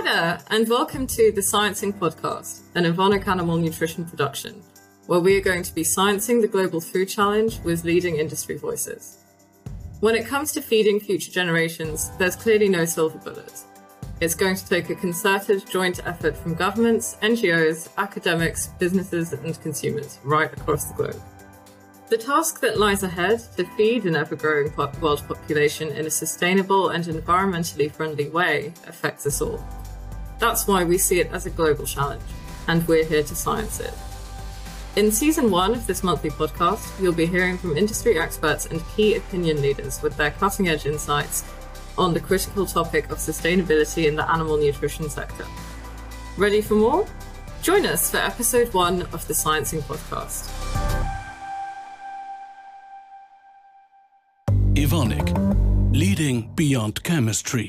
Hi there, and welcome to the Sciencing Podcast, an Evonik animal nutrition production, where we are going to be sciencing the global food challenge with leading industry voices. When it comes to feeding future generations, there's clearly no silver bullet. It's going to take a concerted joint effort from governments, NGOs, academics, businesses, and consumers right across the globe. The task that lies ahead to feed an ever growing world population in a sustainable and environmentally friendly way affects us all. That's why we see it as a global challenge, and we're here to science it. In season one of this monthly podcast, you'll be hearing from industry experts and key opinion leaders with their cutting edge insights on the critical topic of sustainability in the animal nutrition sector. Ready for more? Join us for episode one of the Sciencing Podcast. Evonik, leading beyond chemistry.